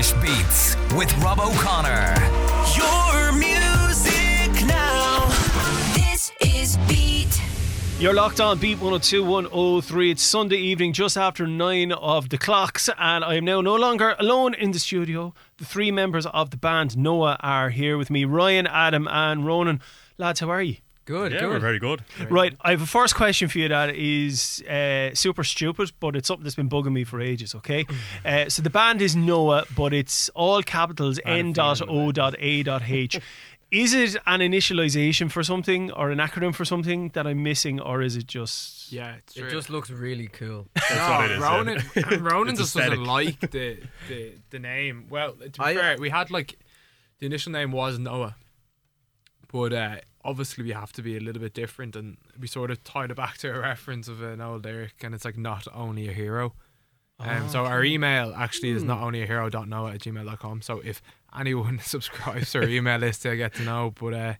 Irish Beats with Rob O'Connor. Your music now. This is Beat. You're locked on Beat 102103. It's Sunday evening, just after nine of the clocks, and I am now no longer alone in the studio. The three members of the band Noah are here with me Ryan, Adam, and Ronan. Lads, how are you? Good, Yeah, good. we're very good. Right, I have a first question for you that is uh, super stupid, but it's something that's been bugging me for ages, okay? Uh, so the band is Noah, but it's all capitals N dot O dot A dot H. Is it an initialization for something or an acronym for something that I'm missing, or is it just. Yeah, it's It true. just looks really cool. That's no, what it is. yeah. Ronan, Ronan It's just doesn't aesthetic. like the, the the name. Well, to be I- fair, we had like the initial name was Noah, but uh, obviously we have to be a little bit different, and we sort of tied it back to a reference of an old lyric, and it's like not only a hero. Um, so our email actually is not only a hero dot noah at gmail.com. So if anyone subscribes to our email list, they'll get to know. But uh,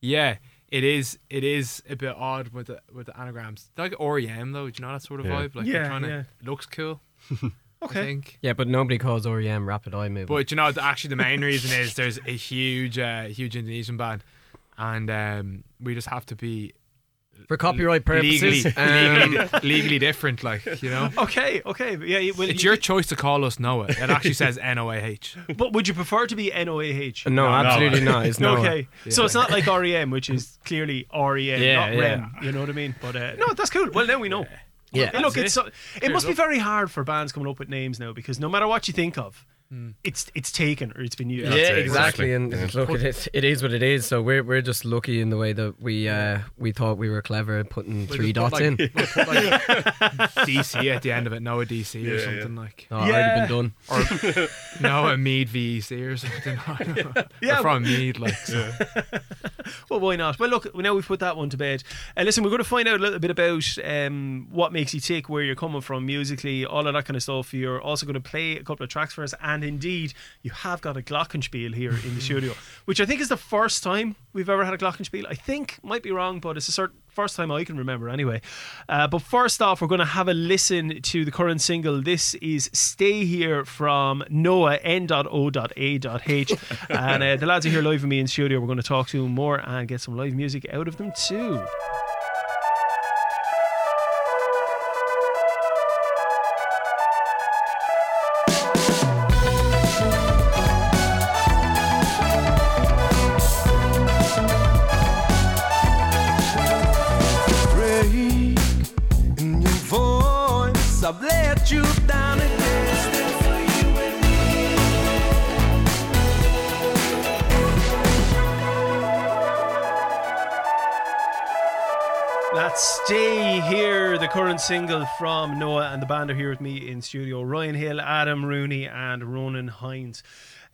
yeah, it is it is a bit odd with the with the anagrams. Like REM though, do you know that sort of Yeah. vibe? Like Yeah, they're trying to yeah. it looks cool. I Okay. think. Yeah, but nobody calls REM Rapid Eye Movement. But you know, actually, the main reason is there's a huge, uh, huge Indonesian band, and um, we just have to be For copyright purposes, legally, um, legally, legally different. Like you know, Okay, okay. Yeah, well, it's you- your choice to call us Noah. It actually says N O A H. But would you prefer to be N O A H? no, absolutely no. not. It's no. Okay, so it's not like REM, which is clearly REM, Yeah, not yeah. REM. You know what I mean? But uh, no, that's cool. Well, now we know. Yeah. Hey, look, That's it's so, it must be very hard for bands coming up with names now because no matter what you think of, it's it's taken or it's been used. Yeah, exactly. exactly. And Yeah. look, it is, it is what it is. So we're we're just lucky in the way that we uh, we thought we were clever at putting We'll three dots put, in. like, we'll put, like, DC at the end of it. Noah DC or Yeah, something like. Oh, Yeah. already been done. Or a Meath VEC or something. I don't know. Yeah. We're from Meath, like. So. Well, why not? Well, look, now we've put that one to bed. Uh, listen, we're going to find out a little bit about um, what makes you tick, where you're coming from musically, all of that kind of stuff. You're also going to play a couple of tracks for us, and indeed, you have got a glockenspiel here in the studio, which I think is the first time we've ever had a glockenspiel. I think might be wrong, but it's the cert- first time I can remember anyway. Uh, but first off, we're going to have a listen to the current single. This is "Stay Here" from Noah N.O.A.H, and uh, the lads are here live with me in studio. We're going to talk to them more and get some live music out of them too. Single from Noah and the band are here with me in studio. Ryan Hill, Adam Rooney, and Ronan Hines.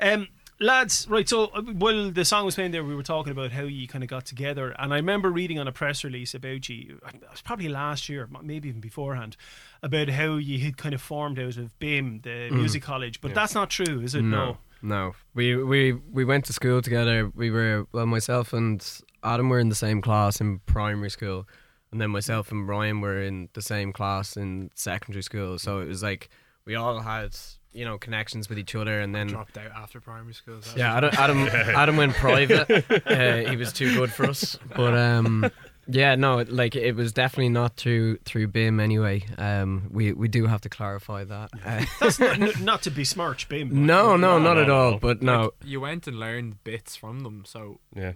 Um, lads, right. So uh, while the song was playing there, we were talking about how you kind of got together, and I remember reading on a press release about you. It was probably last year, maybe even beforehand, about how you had kind of formed out of BIMM, the music college. But that's not true, is it? No, no. We we we went to school together. We were well, myself and Adam were in the same class in primary school, and then myself and Brian were in the same class in secondary school. So it was like we all had you know connections with each other, and then. Dropped out after primary school. so- Yeah, Adam, Adam, Adam went private. Uh, he was too good for us. But um, yeah, no, like it was definitely not through through BIMM anyway. Um, we we do have to clarify that. Uh, That's not, n- not to besmirch BIMM. but- no, no, not no, at all. no. But no, Like, you went and learned bits from them, so Yeah.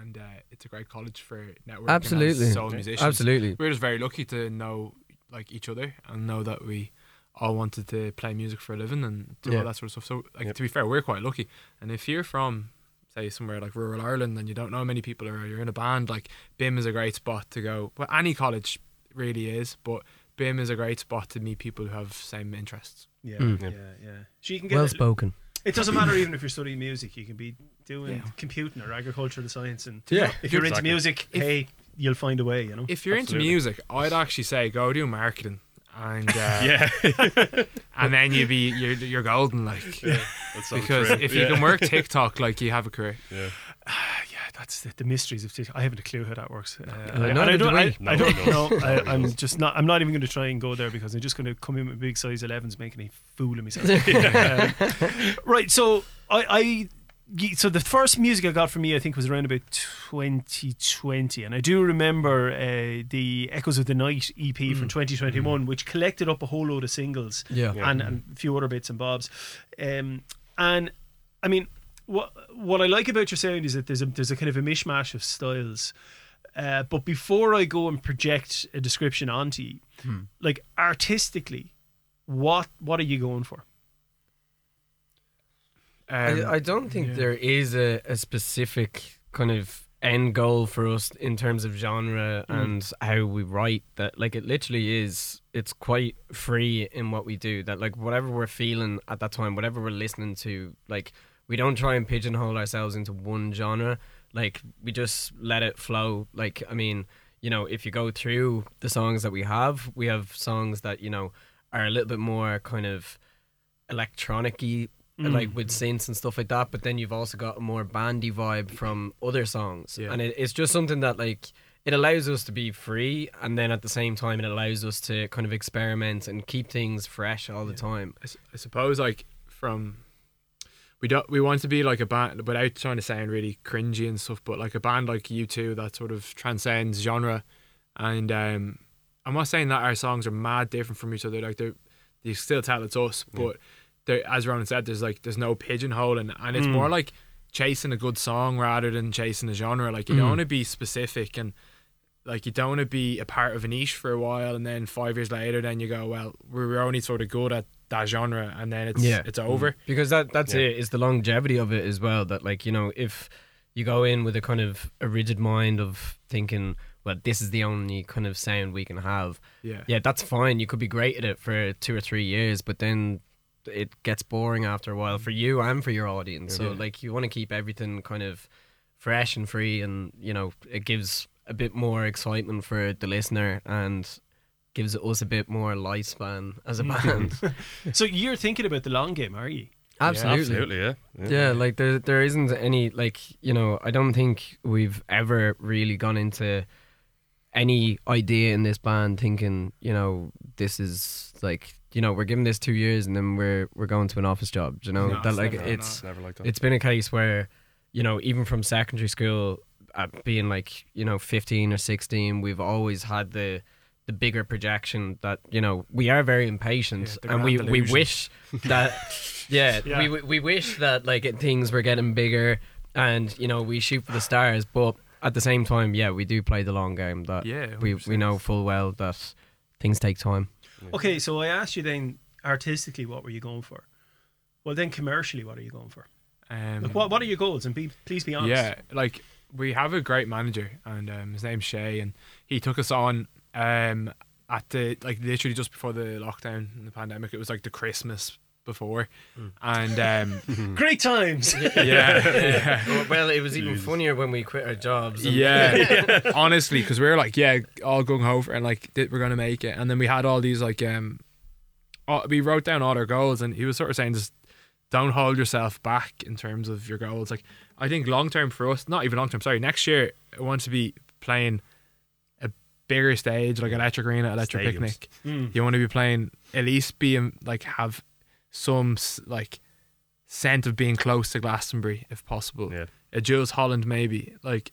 And uh, it's a great college for networking. absolutely, as solo musicians. absolutely. We're just very lucky to know like each other and know that we all wanted to play music for a living and do Yeah. all that sort of stuff. So, like Yep. to be fair, we're quite lucky. And if you're from say somewhere like rural Ireland and you don't know many people or you're in a band, like BIMM is a great spot to go. Well, any college really is, but BIMM is a great spot to meet people who have same interests. Yeah, Mm. yeah, yeah. So you can get Well spoken. It doesn't matter even if you're studying music. You can be doing Yeah. computing or agriculture and science. And Yeah. if you're into Exactly. music, hey, you'll find a way. You know. If you're Absolutely. into music, I'd actually say go do marketing. And uh, Yeah. and then you'd be you're, you're golden like That sounds because great. if you can work TikTok like you have a career. Yeah. That's the, the mysteries of TikTok. I haven't a clue how that works. Uh, Uh, I, I do don't, I. I don't know. I, I'm just not. I'm not even going to try and go there because I'm just going to come in with big size 11s, making a fool of myself. Um, right. So I, I. So the first music I got from me, I think, was around about 2020, and I do remember uh, the Echoes of the Night EP from 2021, which collected up a whole load of singles Yeah. and, and a few other bits and bobs. Um, and I mean, what what I like about your sound is that there's a there's a kind of a mishmash of styles. Uh, but before I go and project a description onto you, like artistically, what what are you going for? Um, I, I don't think yeah. there is a, a specific kind of end goal for us in terms of genre and how we write that like it literally is it's quite free in what we do that like whatever we're feeling at that time whatever we're listening to like we don't try and pigeonhole ourselves into one genre. Like we just let it flow. Like i mean you know if you go through the songs that we have we have songs that you know are a little bit more kind of electronic-y mm. like with synths and stuff like that but then you've also got a more bandy vibe from other songs. Yeah. and it, it's just something that like it allows us to be free and then at the same time it allows us to kind of experiment and keep things fresh all the time. I, s- I suppose like from we don't we want to be like a band without trying to sound really cringy and stuff, but like a band like U2 that sort of transcends genre. And um, I'm not saying that our songs are mad different from each other. Like they you still tell it's us, but there, as Ronan said, there's like there's no pigeonholing, and it's more like chasing a good song rather than chasing a genre. Like you don't want to be specific and like you don't want to be a part of a niche for a while and then five years later then you go well we're only sort of good at that genre and then it's Yeah. it's over. Mm. Because that that's Yeah. it is the longevity of it as well that like you know if you go in with a kind of a rigid mind of thinking well this is the only kind of sound we can have yeah. yeah that's fine you could be great at it for two or three years but then it gets boring after a while for you and for your audience. So like you want to keep everything kind of fresh and free and you know it gives a bit more excitement for the listener and gives us a bit more lifespan as a mm. band So you're thinking about the long game, are you? absolutely Absolutely, yeah. Yeah, like there there isn't any like you know I don't think we've ever really gone into any idea in this band thinking you know this is like you know we're giving this two years and then we're we're going to an office job you know No, that like never- it's It's never like that. it's been a case where you know even from secondary school at being like you know 15 or 16 we've always had the the bigger projection that you know we are very impatient Yeah, and we grand we wish that yeah, Yeah. we we we wish that like things were getting bigger and you know we shoot for the stars but at the same time yeah we do play the long game that Yeah, we we know full well that things take time Okay, so I asked you then artistically, what were you going for? Well, then commercially, what are you going for? um, Like, what what are your goals? And be please be honest. yeah like we have a great manager and um, his name's Shay and he took us on um, at the like literally just before the lockdown and the pandemic it was like the Christmas before and um, Great times. yeah, yeah. well it was even funnier when we quit our jobs Yeah, honestly, because we were like, yeah, all gung ho for, and like we're gonna make it, and then we had all these like, um, all, we wrote down all our goals, and he was sort of saying just don't hold yourself back in terms of your goals. Like, I think long term for us, not even long term, sorry, next year I want to be playing a bigger stage, like Electric Arena, Electric Stadiums. Picnic. Mm. You want to be playing at least being like have some like scent of being close to Glastonbury if possible Yeah. a Jools Holland maybe. Like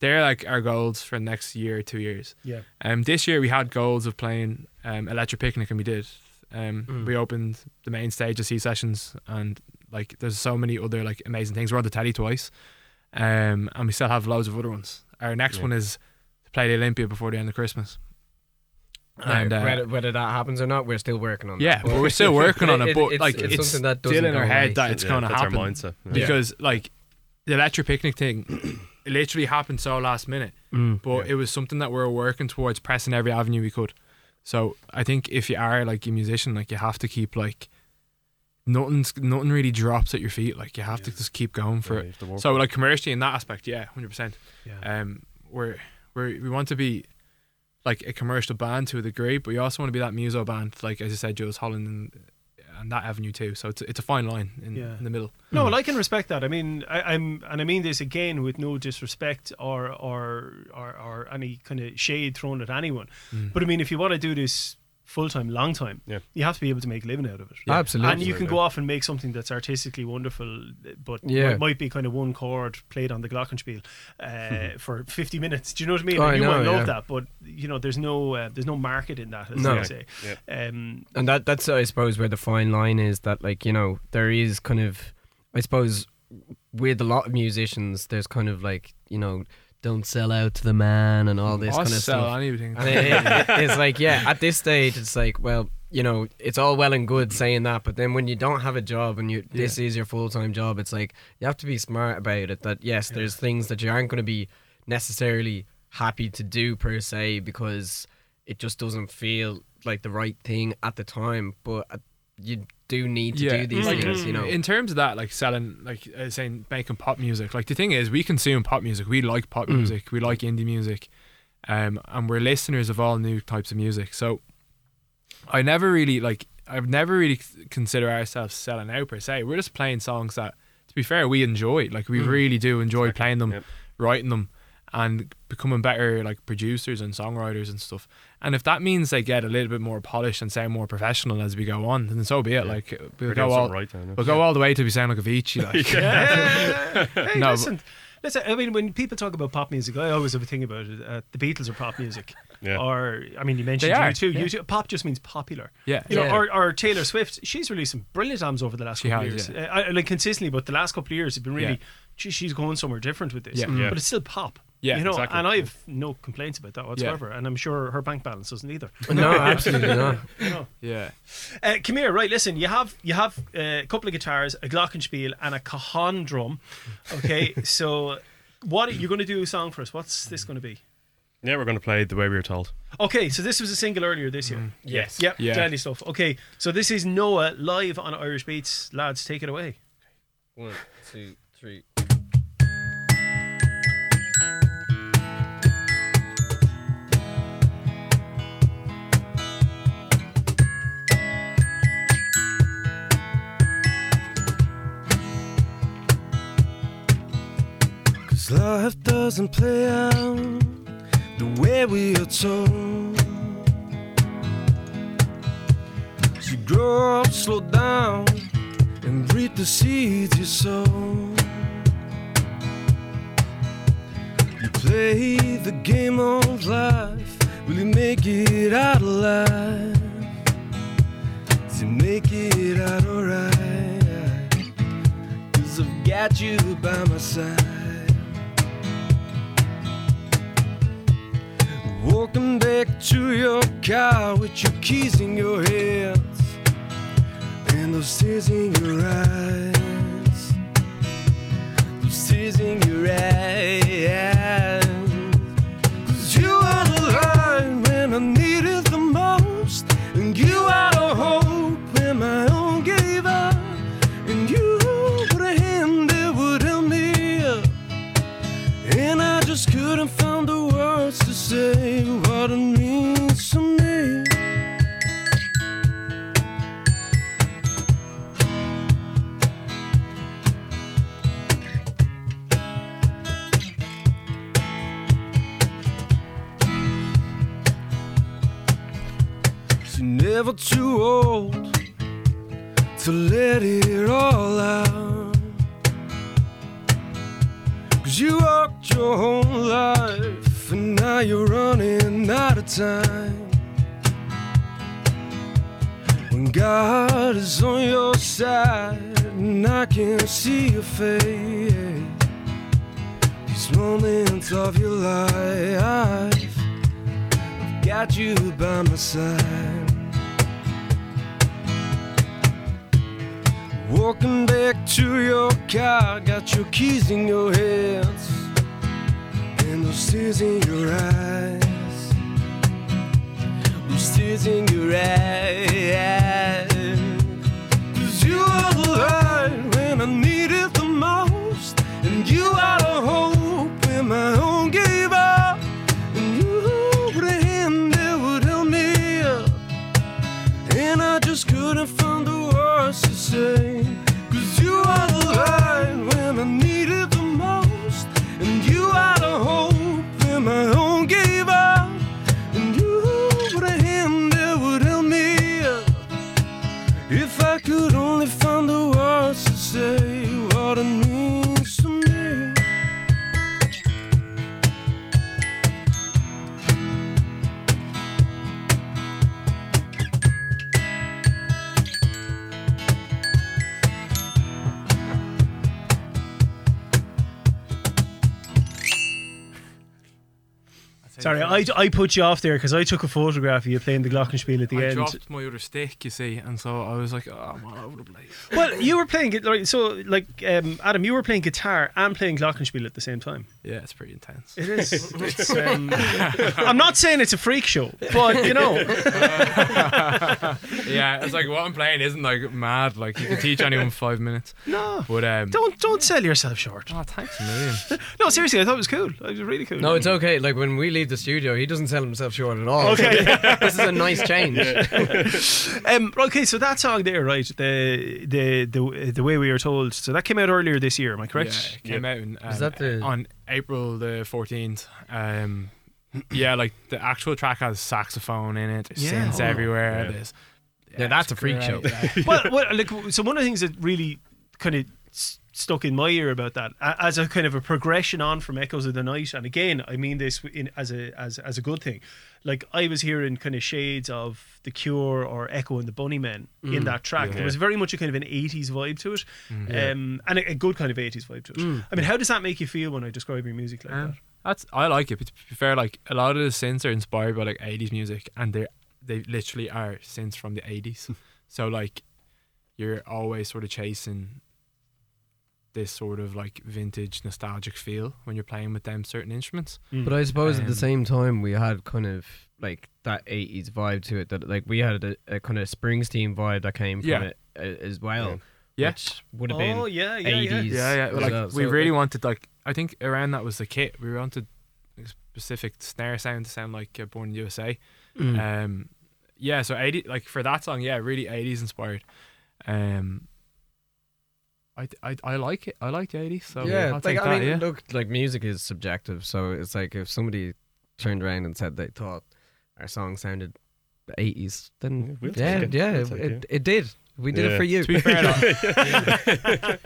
they're like our goals for the next year or two years. Yeah. Um, this year we had goals of playing um Electric Picnic and we did. Um, Mm. we opened the main stage of Sea Sessions and like there's so many other like amazing things. We're on the telly twice, um, and we still have loads of other ones. Our next Yeah. one is to play the Olympia before the end of Christmas. and And, uh, whether, whether that happens or not we're still working on Yeah, that but we're still working on it. But it's, like it's, it's, something that still in our head away. that it's Yeah, going to happen our mindset. Yeah. because like the electric picnic thing it literally happened so last minute Mm. but it was something that we were working towards pressing every avenue we could so i think if you are like a musician like you have to keep like nothing's nothing really drops at your feet like you have to just keep going for Yeah, it so like commercially in that aspect yeah 100% Yeah. um we're we're we want to be like a commercial band to a degree but you also want to be that muso band like as I said Jools Holland and and that avenue too. So it's it's a fine line in, Yeah. in the middle. No, well, I can respect that. I mean, I, I'm, and I mean this again with no disrespect or or or, or any kind of shade thrown at anyone. But I mean, if you want to do this full time, long time, Yeah. you have to be able to make a living out of it. Yeah, Absolutely. And you can go off and make something that's artistically wonderful, but Yeah. might, might be kind of one chord played on the glockenspiel uh, for 50 minutes. Do you know what I mean? Oh, I you might love yeah. that, but you know, there's no uh, there's no market in that, as No. they say. Um, and that that's I suppose where the fine line is that like you know there is kind of I suppose with a lot of musicians there's kind of like you know don't sell out to the man and all this I'll kind of sell stuff. anything. And it, it- it's like yeah, at this stage it's like well you know it's all well and good saying that, but then when you don't have a job and you this is your full time job, it's like you have to be smart about it. That yes, there's things that you aren't going to be necessarily happy to do per se because it just doesn't feel like the right thing at the time, but uh, you do need to do these Like, things, you know. In terms of that, like selling, like uh, saying making pop music. Like the thing is, we consume pop music. We like pop Mm. music. We like indie music, um, and we're listeners of all new types of music. So, I never really like. I've never really c- consider ourselves selling out per se. We're just playing songs that, to be fair, we enjoy. Like we really do enjoy playing them, Yep. writing them, and becoming better like producers and songwriters and stuff. And if that means they get a little bit more polished and sound more professional as we go on, then so be it. Like we'll We're go doing all then. we'll go all the way to we sound like Avicii. Like hey, No, listen, listen. I mean, when people talk about pop music, I always have a thing about it. Uh, the Beatles are pop music. Yeah. Or, I mean, you mentioned They U2. You too. Pop just means popular. Yeah. You know, Yeah. or, or Taylor Swift. She's released some brilliant albums over the last She couple has, of years. Uh, I, like consistently, but the last couple of years have been really. Yeah. Gee, she's going somewhere different with this. Yeah. Yeah. But it's still pop. Yeah, You know, exactly. and I have no complaints about that whatsoever. And I'm sure her bank balance doesn't either. no, absolutely not. No. yeah. Uh, come here, right? Listen, you have you have uh, a couple of guitars, a glockenspiel, and a cajon drum. Okay, so what are, you're going to do a song for us? What's this going to be? Yeah, we're going to play the way we were told. Okay, so this was a single earlier this year. Yes. Yep, Yeah. deadly stuff. Okay, so this is Noah live on Irish Beats. Lads, take it away. One, two, three. Cause life doesn't play out the way we are told. So grow up, slow down, and reap the seeds you sow. You play the game of life, will you make it out alive? To make it out alright. Cause I've got you by my side. Walking back to your car with your keys in your hands and those tears in your eyes. Those tears in your eyes. Cause you are the line when I needed the most, and you are the hope when my say what it means to me. So never too old to let it all out. Cause you worked your whole life and now you're running out of time. When God is on your side and I can see your face, these moments of your life, I've got you by my side. Walking back to your car, got your keys in your hands those tears in your eyes. Those tears in your eyes. Sorry, I, I put you off there because I took a photograph of you playing the glockenspiel at the I end. dropped my other stick, you see, and so I was like, oh, I'm all over the place. Well, you were playing it like so, like um, Adam, you were playing guitar and playing glockenspiel at the same time. Yeah, it's pretty intense. It is. It's, um, I'm not saying it's a freak show, but you know, yeah, it's like what I'm playing isn't like mad. Like you can teach anyone five minutes. no, But um, don't don't sell yourself short. Oh, thanks a million. No, seriously, I thought it was cool. It was really cool. No, it's okay. Like when we leave the studio, he doesn't sell himself short at all. Okay. this is a nice change. Um, okay, so that song there, right? The the the the way we are told. So that came out earlier this year. Am I Yeah, correct? it came out in, um, Is that the- on April the 14th. Um, yeah, like the actual track has saxophone in it. There's Yeah. synths Oh. everywhere. Yeah. There's, Yeah, that's a freak great, show. yeah. well, well, like so one of the things that really kind of s- stuck in my ear about that as a kind of a progression on from Echoes of the Night, and again, I mean this in, as a as as a good thing. Like I was hearing kind of shades of The Cure or Echo and the Bunnymen in that track. There was very much a kind of an '80s vibe to it, um, and a, a good kind of '80s vibe to it. I mean, how does that make you feel when I describe your music like Um, that? that's I like it. But to be fair, like a lot of the synths are inspired by like 80s music, and they they literally are synths from the 80s. so like you're always sort of chasing this sort of like vintage nostalgic feel when you're playing with them certain instruments. But I suppose at Um, the same time we had kind of like that '80s vibe to it. That like we had a, a kind of Springsteen vibe that came from Yeah. it uh, as well. Yeah. which would have Oh been yeah, yeah, yeah. 80s. Yeah, yeah. as Like well. we So, really like, wanted like I think around that was the kit. We wanted a specific snare sound to sound like uh, Born in the USA. mm. Um, yeah. So eighty like for that song, yeah, really eighties inspired. Um, I, I I like it. I like the eighties. So yeah, I'll like take I that. mean, yeah. look, like music is subjective. So it's like if somebody turned around and said they thought our song sounded 80s, then Yeah, we'll yeah, it. yeah, We'll it, it, it. it did. We did it for you. to be fair, though,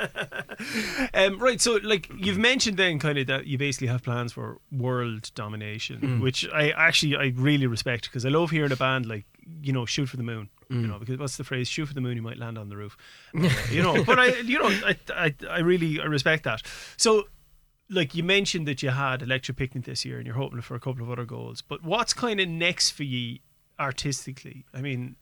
um, right, so like you've mentioned then kind of that you basically have plans for world domination, Mm. which I actually I really respect because I love hearing a band like you know shoot for the moon, Mm. you know because what's the phrase shoot for the moon you might land on the roof, Uh, you know. But I you know I, I I really I respect that. So like you mentioned that you had Electric Picnic this year and you're hoping for a couple of other goals, but what's kind of next for you artistically? I mean,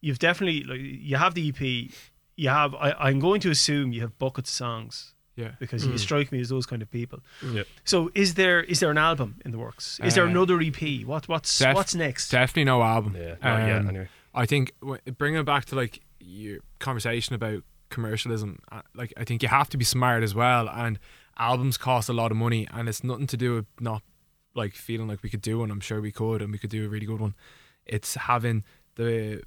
you've definitely like you have the EP. You have. I, I'm going to assume you have bucket songs yeah. because you strike me as those kind of people. Yep. So is there is there an album in the works? Is there Uh, another EP? What what's def- what's next? Definitely no album. Yeah, not yet, Um, anyway. I think bringing it back to like your conversation about commercialism, uh, like I think you have to be smart as well. And albums cost a lot of money, and it's nothing to do with not like feeling like we could do one. I'm sure we could, and we could do a really good one. It's having the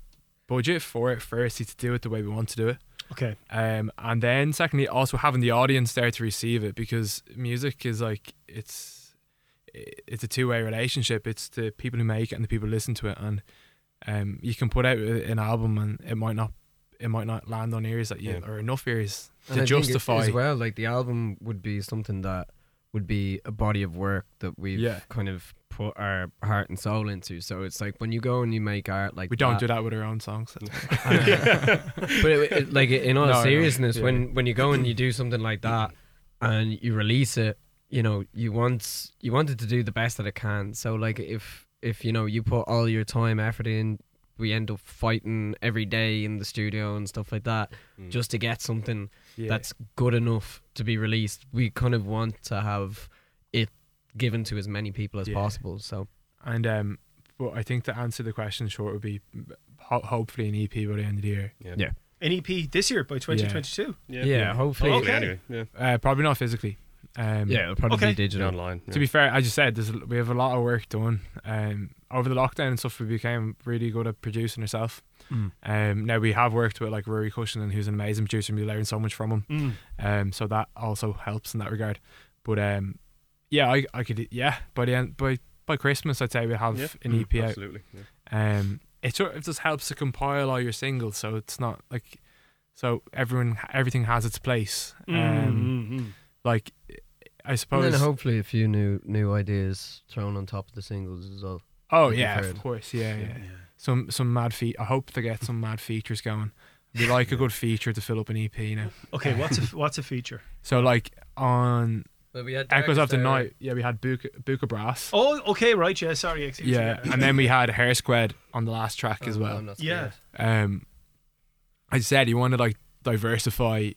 budget for it firstly to do it the way we want to do it. Okay. Um, and then secondly, also having the audience there to receive it because music is like it's it's a two way relationship. It's the people who make it and the people who listen to it, and um, you can put out an album and it might not it might not land on ears that you Yeah. or enough ears And to I it- justify. as well. Like the album would be something that would be a body of work that we've Yeah. kind of put our heart and soul into. So it's like when you go and you make art like We don't that, do that with our own songs. but it, it- like in all No, I know. seriousness, Yeah. when when you go and you do something like that and you release it, you know, you want you want it to do the best that it can. So like if if you know you put all your time effort in, we end up fighting every day in the studio and stuff like that just to get something Yeah. that's good enough to be released. We kind of want to have it given to as many people as Yeah. possible. So and um, but I think to answer the question short would be ho- hopefully an EP by the end of the year. Yeah. Yeah. An EP this year by 2022. Yeah, yeah, hopefully, oh, Okay. Anyway, yeah. Uh, probably not physically. Um, yeah, it'll probably Okay. be Yeah, digital. online. To be fair, as you said, there's a, we have a lot of work done. Um, over the lockdown and stuff, we became really good at producing ourselves. Mm. Um, now we have worked with like Rory Cushionan, who's an amazing producer, and we learned so much from him. Mm. Um, so that also helps in that regard. But um, yeah, I, I could yeah by the end by by Christmas, I'd say we have Yeah. an EP out. Absolutely. Yeah. Um, it sort of just helps to compile all your singles, so it's not like so everyone everything has its place. Um, Mm-hmm. Like I And suppose. then hopefully a few new new ideas thrown on top of the singles as well. oh yeah, of course, yeah, yeah. Some some mad feat. I hope to get some mad features going. We like a good feature to fill up an EP now. Okay, what's a what's a feature? So like on Well, we had Echoes of the Night, yeah, we had Booka, Booka Brass. Oh, okay, right. Yeah, sorry. excuse me. yeah, and then we had Hare Squead on the last track as Oh, well. I'm Yeah. um I said you want to like diversify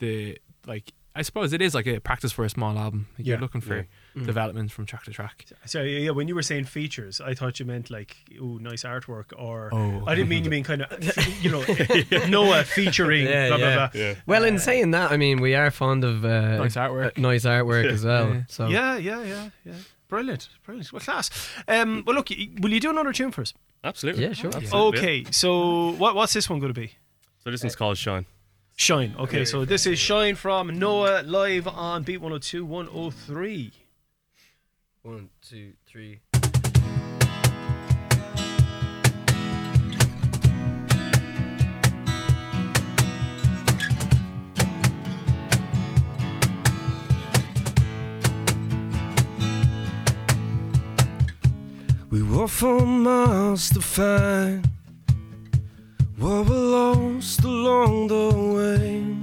the like I suppose it is like a practice for a small album. Like Yeah. You're looking for Mm. development from track to track. So yeah, when you were saying features, I thought you meant like, oh, nice artwork, or Oh. I didn't mean you mean kind of, you know, Noah featuring Yeah, blah blah yeah. blah. Yeah. Well, in saying that, I mean we are fond of uh, Nice artwork. uh, nice artwork as well. Yeah. So Yeah, yeah, yeah, yeah. Brilliant, brilliant. Well, class. Um, well, look, will you do another tune for us? Absolutely. Yeah, sure. Absolutely. Okay, so what what's this one going to be? So this one's called Shine. Shine. Okay, so this is Shine from Noah live on Beat 102 103. one, two, three. We walked for miles to find what we lost along the way.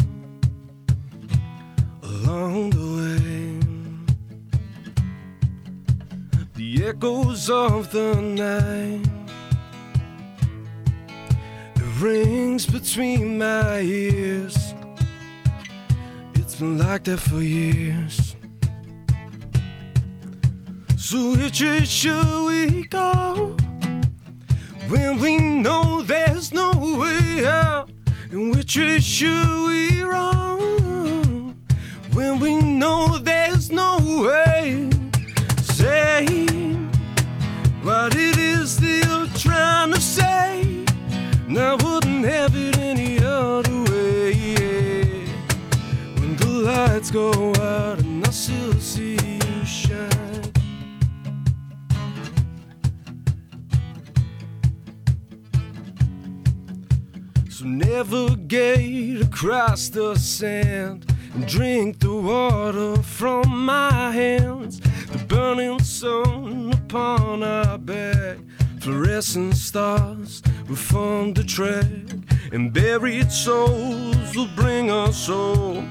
Along the way, the echoes of the night. It rings between my ears. It's been like that for years. So which way should we go when we know there's no way out? Which way should we run when we know there's no way? Say what it is you're trying to say. And I wouldn't have it any other way. When the lights go So navigate across the sand and drink the water from my hands. The burning sun upon our back, fluorescent stars will form the track, and buried souls will bring us all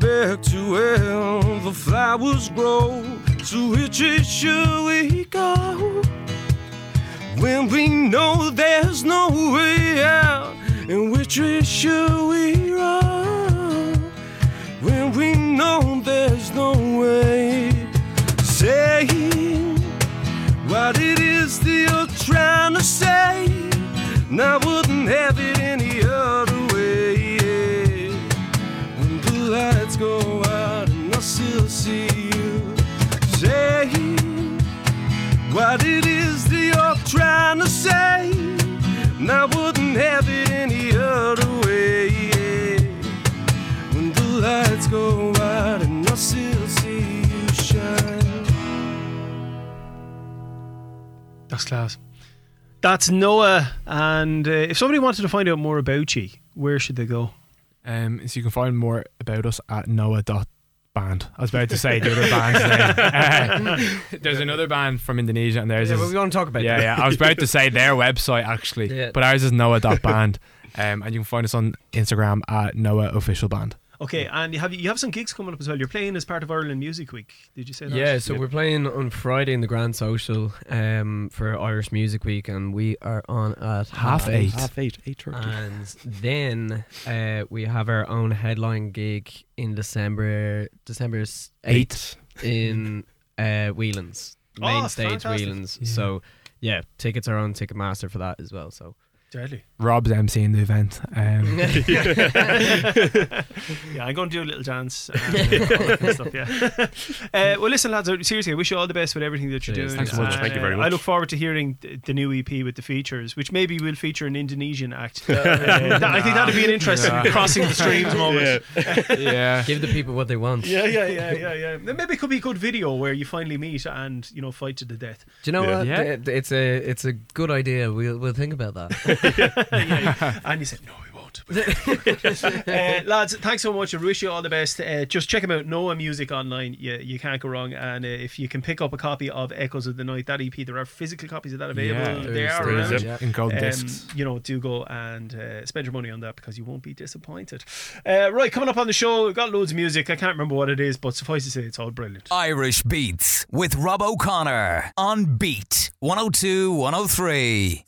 back to where the flowers grow. To which should we go? when we know there's no way out? And which should we run when we know there's no way? Say what it is that you're trying to say, and I wouldn't have it any other way. yeah. When the lights go out and I still see you, say what it is that you're trying to say. And I wouldn't have it go out and I still see you shine. That's class. That's Noah. And uh, if somebody wanted to find out more about you, where should they go? Um, so you can find more about us at noah.band. I was about to say the other band's name. Uh, there's another band from Indonesia and there's Yeah, is- but we want to talk about yeah, that. yeah. I was about to say their website actually, Yeah. but ours is noah.band. Um, and you can find us on Instagram at Noah Official Band. Okay, and you have you have some gigs coming up as well. You're playing as part of Ireland Music Week. Did you say that? Yeah, so we're playing on Friday in the Grand Social um, for Irish Music Week, and we are on at half, eight. Half eight, eight thirty. And then uh, we have our own headline gig in December, December s- eighth in uh, Whelan's main Oh, stage, fantastic. Whelan's. Yeah. So yeah, tickets are on Ticketmaster for that as well. So Deadly. Rob's emceeing the event. Um, Yeah, I'm going to do a little dance and all that kind of stuff. Yeah. uh, well, listen, lads. Seriously, I wish you all the best with everything that you're Cheers. doing. Thanks so much. Uh, Thank you very much. I look forward to hearing th- the new EP with the features, which maybe will feature an Indonesian act. Uh, that- I think that'd be an interesting Yeah. crossing the streams moment. yeah. give the people what they want. Yeah, yeah, yeah, yeah, yeah. Maybe it could be a good video where you finally meet and you know fight to the death. Do you know Yeah. what? Yeah. Th- th- It's a it's a good idea. We'll we'll think about that. And he said, "No, we won't. uh, lads, thanks so much. I wish you all the best. Uh, just check them out. Noah Music online. You, you can't go wrong. And uh, if you can pick up a copy of Echoes of the Night, that EP, there are physical copies of that available. Yeah, they are around. yeah. in gold Um, discs. you know, do go and uh, spend your money on that because you won't be disappointed. Uh, right, coming up on the show, we've got loads of music. I can't remember what it is, but suffice to say, it's all brilliant. Irish Beats with Rob O'Connor on Beat 102 103.